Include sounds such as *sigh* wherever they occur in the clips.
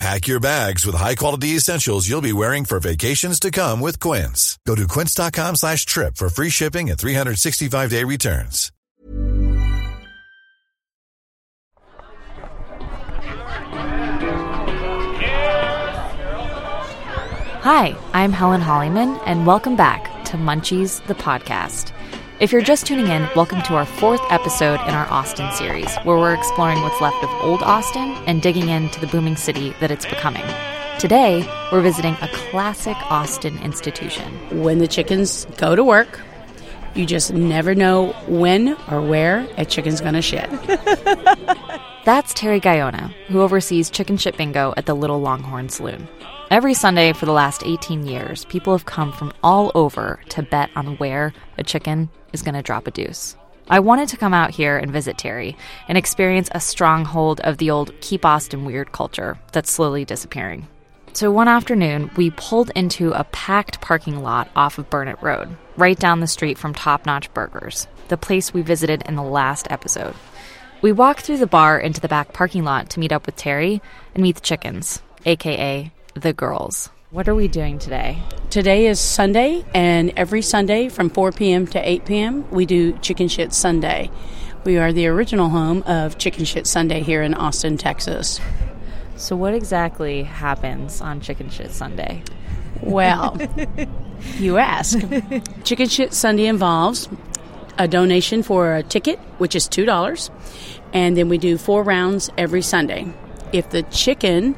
Pack your bags with high-quality essentials you'll be wearing for vacations to come with Quince. Go to quince.com slash trip for free shipping and 365-day returns. Hi, I'm Helen Hollyman, and welcome back to Munchies, the podcast. If you're just tuning in, welcome to our fourth episode in our Austin series, where we're exploring what's left of old Austin and digging into the booming city that it's becoming. Today, we're visiting a classic Austin institution. When the chickens go to work, you just never know when or where a chicken's going to shit. That's Terry Guyona, who oversees Chicken Shit Bingo at the Little Longhorn Saloon. Every Sunday for the last 18 years, people have come from all over to bet on where a chicken is going to drop a deuce. I wanted to come out here and visit Terry and experience a stronghold of the old Keep Austin Weird culture that's slowly disappearing. So one afternoon, we pulled into a packed parking lot off of Burnet Road, right down the street from Top Notch Burgers, the place we visited in the last episode. We walk through the bar into the back parking lot to meet up with Terry and meet the chickens, aka the girls. What are we doing today? Today is Sunday, and every Sunday from 4 p.m. to 8 p.m., we do Chicken Shit Sunday. We are the original home of Chicken Shit Sunday here in Austin, Texas. So, what exactly happens on Chicken Shit Sunday? Well, *laughs* you ask. Chicken Shit Sunday involves a donation for a ticket, which is $2, and then we do four rounds every Sunday. If the chicken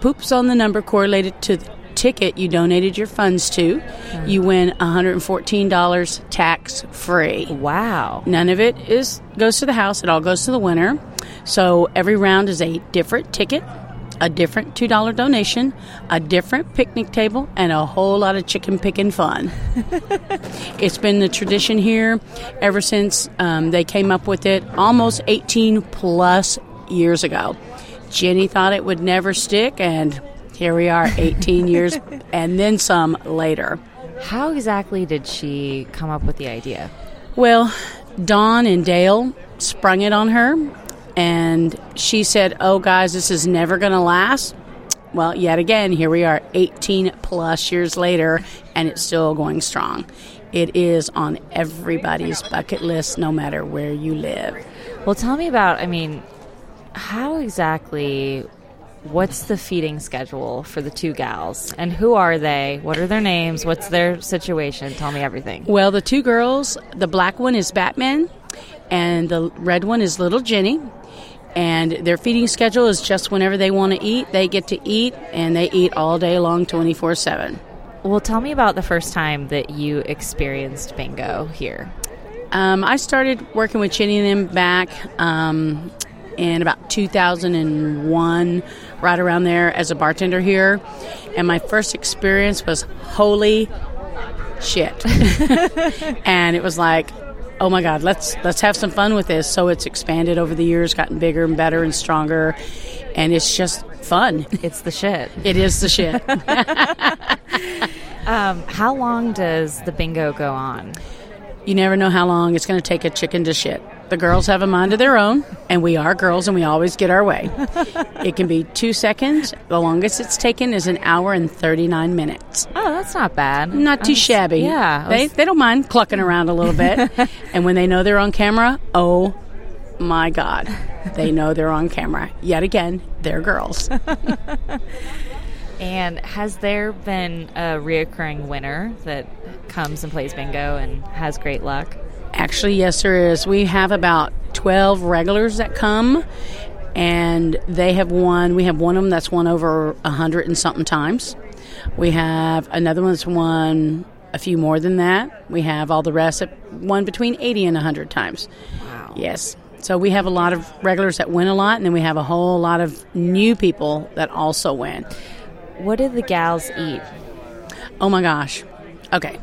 poops on the number correlated to the ticket you donated your funds to, hmm. you win $114 tax free. Wow. None of it is goes to the house, it all goes to the winner. So every round is a different ticket, a different $2 donation, a different picnic table, and a whole lot of chicken picking fun. *laughs* it's been the tradition here ever since um, they came up with it almost 18 plus years ago. Ginny thought it would never stick, and here we are 18 *laughs* years and then some later. How exactly did she come up with the idea? Well, Dawn and Dale sprung it on her, and she said, Oh, guys, this is never going to last. Well, yet again, here we are 18 plus years later, and it's still going strong. It is on everybody's bucket list, no matter where you live. Well, tell me about, I mean, how exactly what's the feeding schedule for the two gals and who are they what are their names what's their situation tell me everything Well, the two girls, the black one is Batman, and the red one is Little Ginny. And their feeding schedule is just whenever they want to eat, they get to eat, and they eat all day long 24 7. well tell me about the first time that you experienced bingo here Um, I started working with Ginny and them back um, in about 2001, right around there, as a bartender here. And my first experience was holy shit. *laughs* and it was like, oh my god, let's let's have some fun with this. So it's expanded over the years, gotten bigger and better and stronger, and it's just fun. it's the shit It is the shit. *laughs* *laughs* um, how long does the bingo go on you never know how long it's going to take a chicken to shit. The girls have a mind of their own, and we are girls, and we always get our way. it can be two seconds. The longest it's taken is an hour and 39 minutes. oh that's not bad Not too was- shabby. yeah I They, they don't mind clucking around a little bit. *laughs* and when they know they're on camera, oh my God, they know they're on camera. Yet again, they're girls. *laughs* and has there been a reoccurring winner that comes and plays bingo and has great luck Actually, yes, there is. We have about 12 regulars that come, and they have won. We have one of them that's won over a 100 and something times. We have another one that's won a few more than that. We have all the rest that won between 80 and 100 times. Wow. Yes. So we have a lot of regulars that win a lot, and then we have a whole lot of new people that also win. What do the gals eat? Oh my gosh. Okay.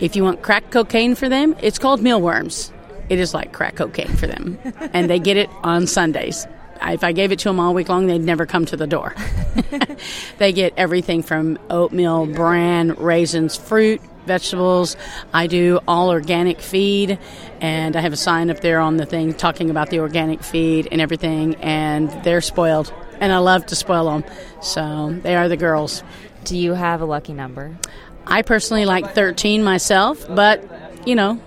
If you want crack cocaine for them, it's called mealworms. it is like crack cocaine for them, *laughs* and they get it on Sundays. If I gave it to them all week long, they'd never come to the door. *laughs* *laughs* they get everything from oatmeal, bran, raisins, fruit, vegetables. I do all organic feed, and I have a sign up there on the thing talking about the organic feed and everything, and they're spoiled. And I love to spoil them. So they are the girls. Do you have a lucky number? I personally like 13 myself, but, you know,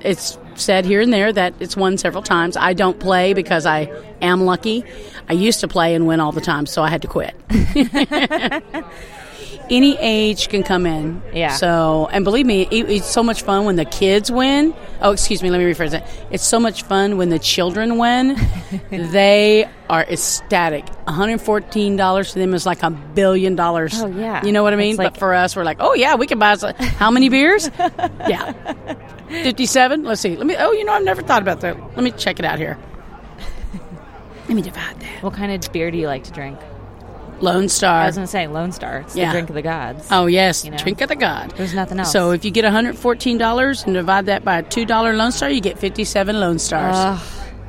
it's said here and there that it's won several times. I don't play because I am lucky. I used to play and win all the time, so I had to quit. *laughs* *laughs* Any age can come in. Yeah. So, and believe me, it, it's so much fun when the kids win. Oh, excuse me, let me rephrase it. It's so much fun when the children win. *laughs* they are ecstatic. $114 to them is like a billion dollars. Oh, yeah. You know what I mean? Like- but for us, we're like, oh, yeah, we can buy some- how many beers? *laughs* yeah. 57? Let's see. Let me, oh, you know, I've never thought about that. Let me check it out here. Let me divide that. What kind of beer do you like to drink? Lone Star. I was going to say Lone Star. It's Yeah. the drink of the gods. Oh, yes. You know? Drink of the God. There's nothing else. So if you get $114 and divide that by a $2 Lone Star, you get 57 Lone Stars. Ugh,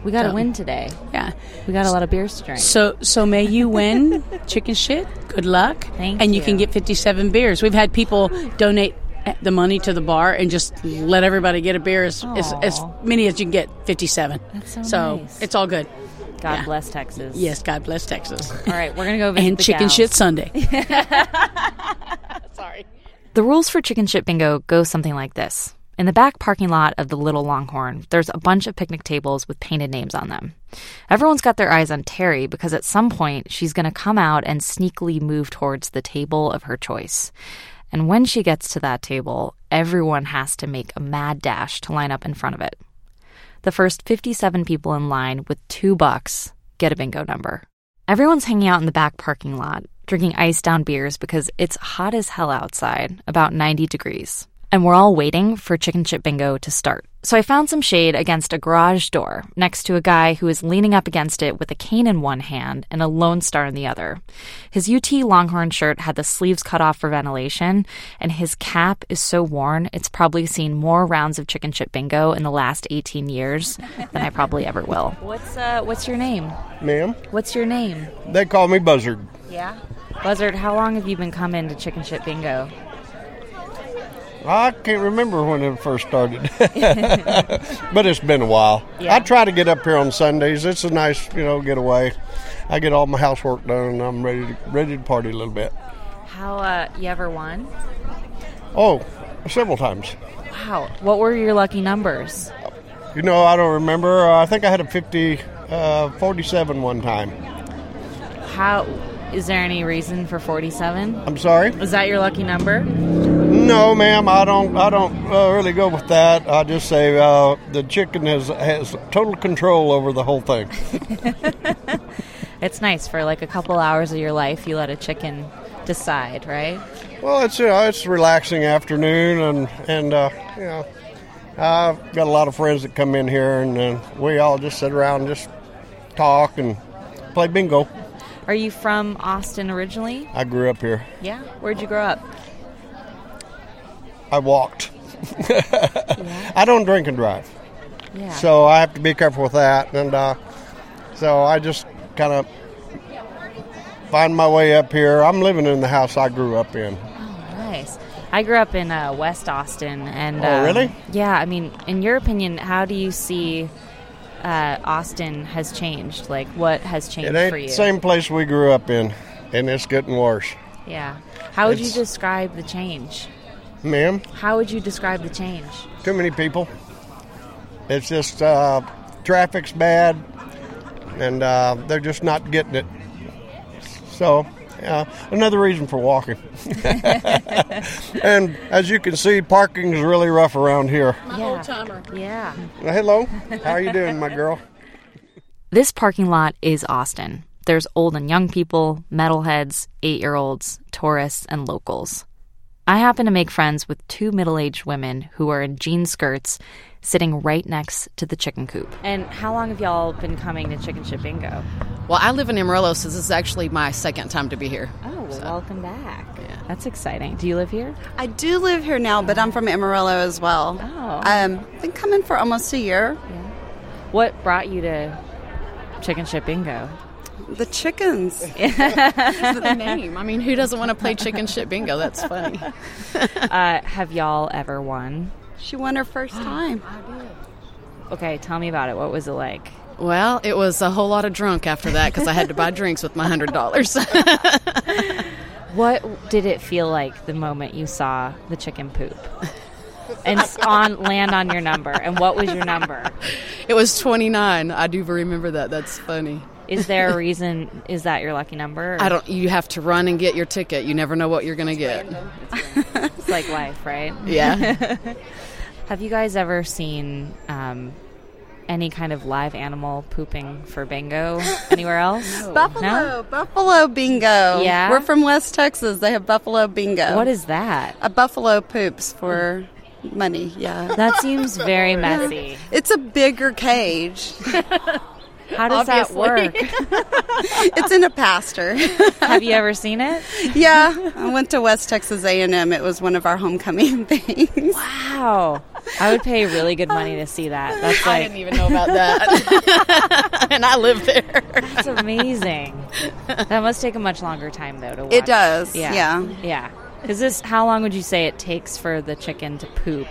we got to So- win today. yeah. We got a lot of beers to drink. So so may you win *laughs* chicken shit. Good luck. Thank and you. you. can get 57 beers. We've had people donate the money to the bar and just let everybody get a beer as, as, as many as you can get 57. That's so nice. it's all good. God yeah. bless Texas. Yes, God bless Texas. All right, we're going to go visit and the chicken gals. shit Sunday. *laughs* Sorry. The rules for Chicken Shit Bingo go something like this. In the back parking lot of the Little Longhorn, there's a bunch of picnic tables with painted names on them. Everyone's got their eyes on Terry because at some point she's going to come out and sneakily move towards the table of her choice. And when she gets to that table, everyone has to make a mad dash to line up in front of it. The first 57 people in line with two bucks get a bingo number. Everyone's hanging out in the back parking lot, drinking iced down beers because it's hot as hell outside, about 90 degrees. And we're all waiting for Chicken Shit Bingo to start. So I found some shade against a garage door next to a guy who is leaning up against it with a cane in one hand and a Lone Star in the other. His UT Longhorn shirt had the sleeves cut off for ventilation, and his cap is so worn it's probably seen more rounds of Chicken Shit Bingo in the last 18 years than I probably ever will. What's uh what's your name? Ma'am, What's your name? they call me Buzzard. Yeah. Buzzard, how long have you been coming to Chicken Shit Bingo? I can't remember when it first started, *laughs* but it's been a while. Yeah. I try to get up here on Sundays. It's a nice, you know, getaway. I get all my housework done, and I'm ready to ready to party a little bit. How uh you ever won? Oh, several times. Wow. What were your lucky numbers? You know, I don't remember. Uh, I think I had a 50, uh, 47 one time. How is there any reason for 47? I'm sorry. Is that your lucky number? No, ma'am. I don't. I don't uh, really go with that. I just say uh, the chicken has has total control over the whole thing. *laughs* It's nice for like a couple hours of your life you let a chicken decide, right? Well, it's you know, it's a relaxing afternoon, and and uh, you know, I've got a lot of friends that come in here, and uh, we all just sit around and just talk and play bingo. Are you from Austin originally? I grew up here. Yeah. Where'd you grow up? I walked. *laughs* I don't drink and drive, Yeah. so I have to be careful with that, and uh, so I just kind of find my way up here. I'm living in the house I grew up in. Nice. I grew up in uh, West Austin, and Oh, um, really? Yeah. I mean, in your opinion, how do you see uh, Austin has changed? Like, what has changed It for you? the same place we grew up in, and it's getting worse, Yeah. How would you describe the change? Ma'am. How would you describe the change? too many people. It's just uh, traffic's bad, and uh, they're just not getting it. So, uh, another reason for walking. *laughs* and as you can see, parking is really rough around here. My yeah. Old timer. Yeah. Uh, Hello, how are you doing, my girl? *laughs* This parking lot is Austin. There's old and young people, metalheads, eight year olds, tourists, and locals. I happen to make friends with two middle aged women who are in jean skirts sitting right next to the chicken coop. And how long have y'all been coming to Chicken Shit Bingo? Well, I live in Amarillo, so this is actually my second time to be here. Oh, well, welcome back. Yeah. That's exciting. Do you live here? I do live here now, but I'm from Amarillo as well. Oh. Um, been coming for almost a year. Yeah. What brought you to Chicken Shit Bingo? The chickens. *laughs* the *laughs* name. I mean, who doesn't want to play chicken shit bingo? That's funny. *laughs* Uh, have y'all ever won? She won her first *gasps* time. Okay, tell me about it. What was it like? Well, it was a whole lot of drunk after that because I had to buy drinks with my hundred dollars. What did it feel like the moment you saw the chicken poop and on land on your number? And what was your number? it was twenty nine. I do remember that. That's funny. Is there a *laughs* reason? Is that your lucky number? or- I don't. You have to run and get your ticket. You never know what you're going to get. It's like life, right? *laughs* Yeah. *laughs* Have you guys ever seen um, any kind of live animal pooping for bingo anywhere else? Buffalo, No? buffalo bingo. Yeah? we're from West Texas. They have buffalo bingo. What is that? a buffalo poops for money? Yeah, That seems very messy. it's a bigger cage. How does that work? *laughs* it's in a pasture. *laughs* Have you ever seen it? yeah, I went to West Texas A and M. It was one of our homecoming *laughs* things. Wow. I would pay really good money to see that. That's like... I didn't even know about that, and I live there. that's amazing. That must take a much longer time though to watch. It does, Yeah. yeah. Yeah. Is this how long would you say it takes for the chicken to poop?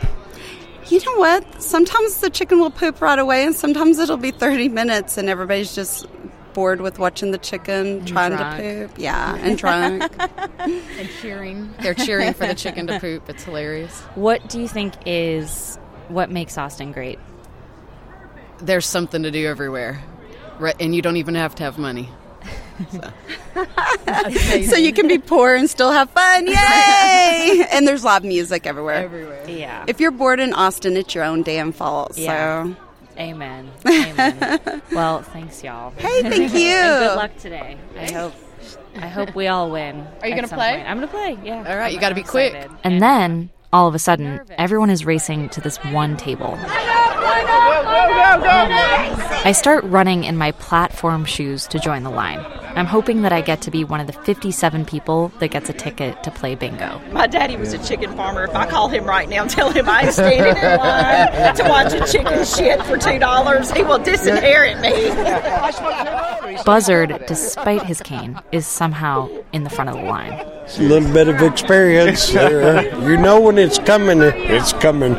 You know what? Sometimes the chicken will poop right away, and sometimes it'll be 30 minutes, and everybody's just bored with watching the chicken trying drunk. to poop. Yeah, and drunk. *laughs* and cheering. They're cheering for the *laughs* chicken to poop. It's hilarious. What do you think is what makes Austin great? There's something to do everywhere, right? And you don't even have to have money. *laughs* so you can be poor and still have fun. Yay! *laughs* and there's live music everywhere. Everywhere. Yeah. If you're bored in Austin, it's your own damn fault. Yeah. So, Amen. Amen. *laughs* well, thanks y'all. hey, thank you. And good luck today. I hope I hope we all win. Are you gonna play? point. I'm gonna play. Yeah. All right, I'm- you gotta I'm be quick. excited. And then all of a sudden, everyone is racing to this one table. I start running in my platform shoes to join the line. I'm hoping that I get to be one of the 57 people that gets a ticket to play bingo. My daddy was a chicken farmer. If I call him right now and tell him I'm standing in line to watch a chicken shit for two dollars, he will disinherit me. Buzzard, despite his cane, is somehow in the front of the line. It's a little bit of experience. there. *laughs* you know when it's coming, it's coming.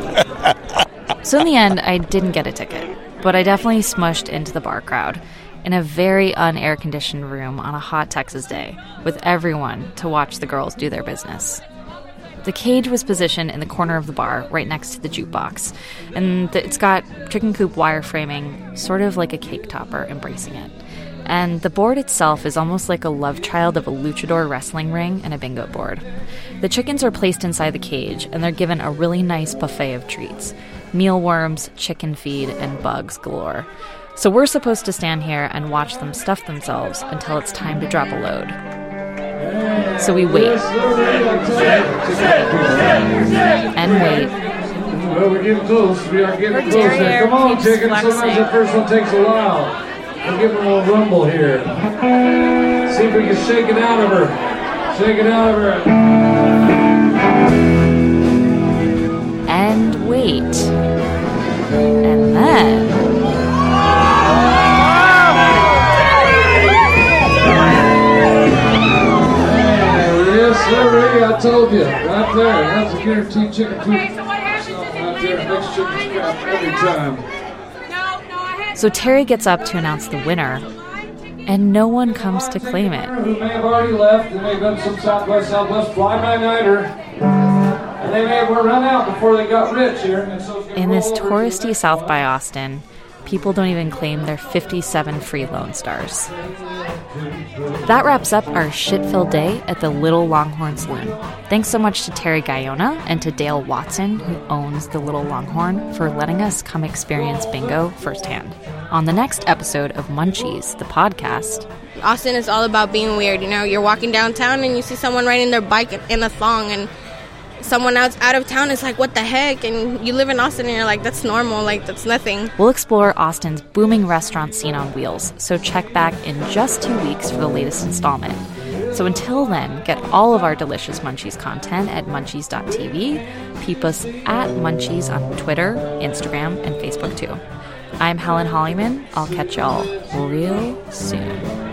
So in the end, I didn't get a ticket, but I definitely smushed into the bar crowd in a very unair conditioned room on a hot Texas day with everyone to watch the girls do their business. The cage was positioned in the corner of the bar, right next to the jukebox, and it's got chicken coop wire framing, sort of like a cake topper, embracing it. And the board itself is almost like a love child of a luchador wrestling ring and a bingo board. The chickens are placed inside the cage, and they're given a really nice buffet of treats mealworms, chicken feed, and bugs galore. So we're supposed to stand here and watch them stuff themselves until it's time to drop a load. So we wait and wait Well, we're getting close. We are getting Her closer. Come on, keeps chicken. Sometimes flexing. the first one takes a while. We'll give her a little rumble here. See if we can shake it out of her. Shake it out of her. and wait. And then Yes. I told you. Right there. That's a guaranteed chicken poop. Okay, so what happens to Right the there. Next chicken scratch every time. No, no, I had so Terry gets up to announce the winner, and no one comes to claim it. Who may have already left. They may have done some Southwest, Southwest fly-by-nighter. And they may have run out before they got rich here. And so In this roll over to the touristy South by Austin, people don't even claim their 57 free Lone Stars. That wraps up our shit filled day at the Little Longhorn Saloon. Thanks so much to Terry Guyona and to Dale Watson, who owns the Little Longhorn, for letting us come experience bingo firsthand. On the next episode of Munchies, the podcast, Austin is all about being weird. You know, you're walking downtown and you see someone riding their bike in a thong, and someone else out of town is like, "What the heck?" And you live in Austin and you're like, "That's normal. Like that's nothing." we'll explore Austin's booming restaurant scene on wheels, so check back in just two weeks for the latest installment. So until then, get all of our delicious Munchies content at munchies.tv. Peep us at Munchies on Twitter, Instagram, and Facebook too. I'm Helen Hollyman. I'll catch y'all real soon.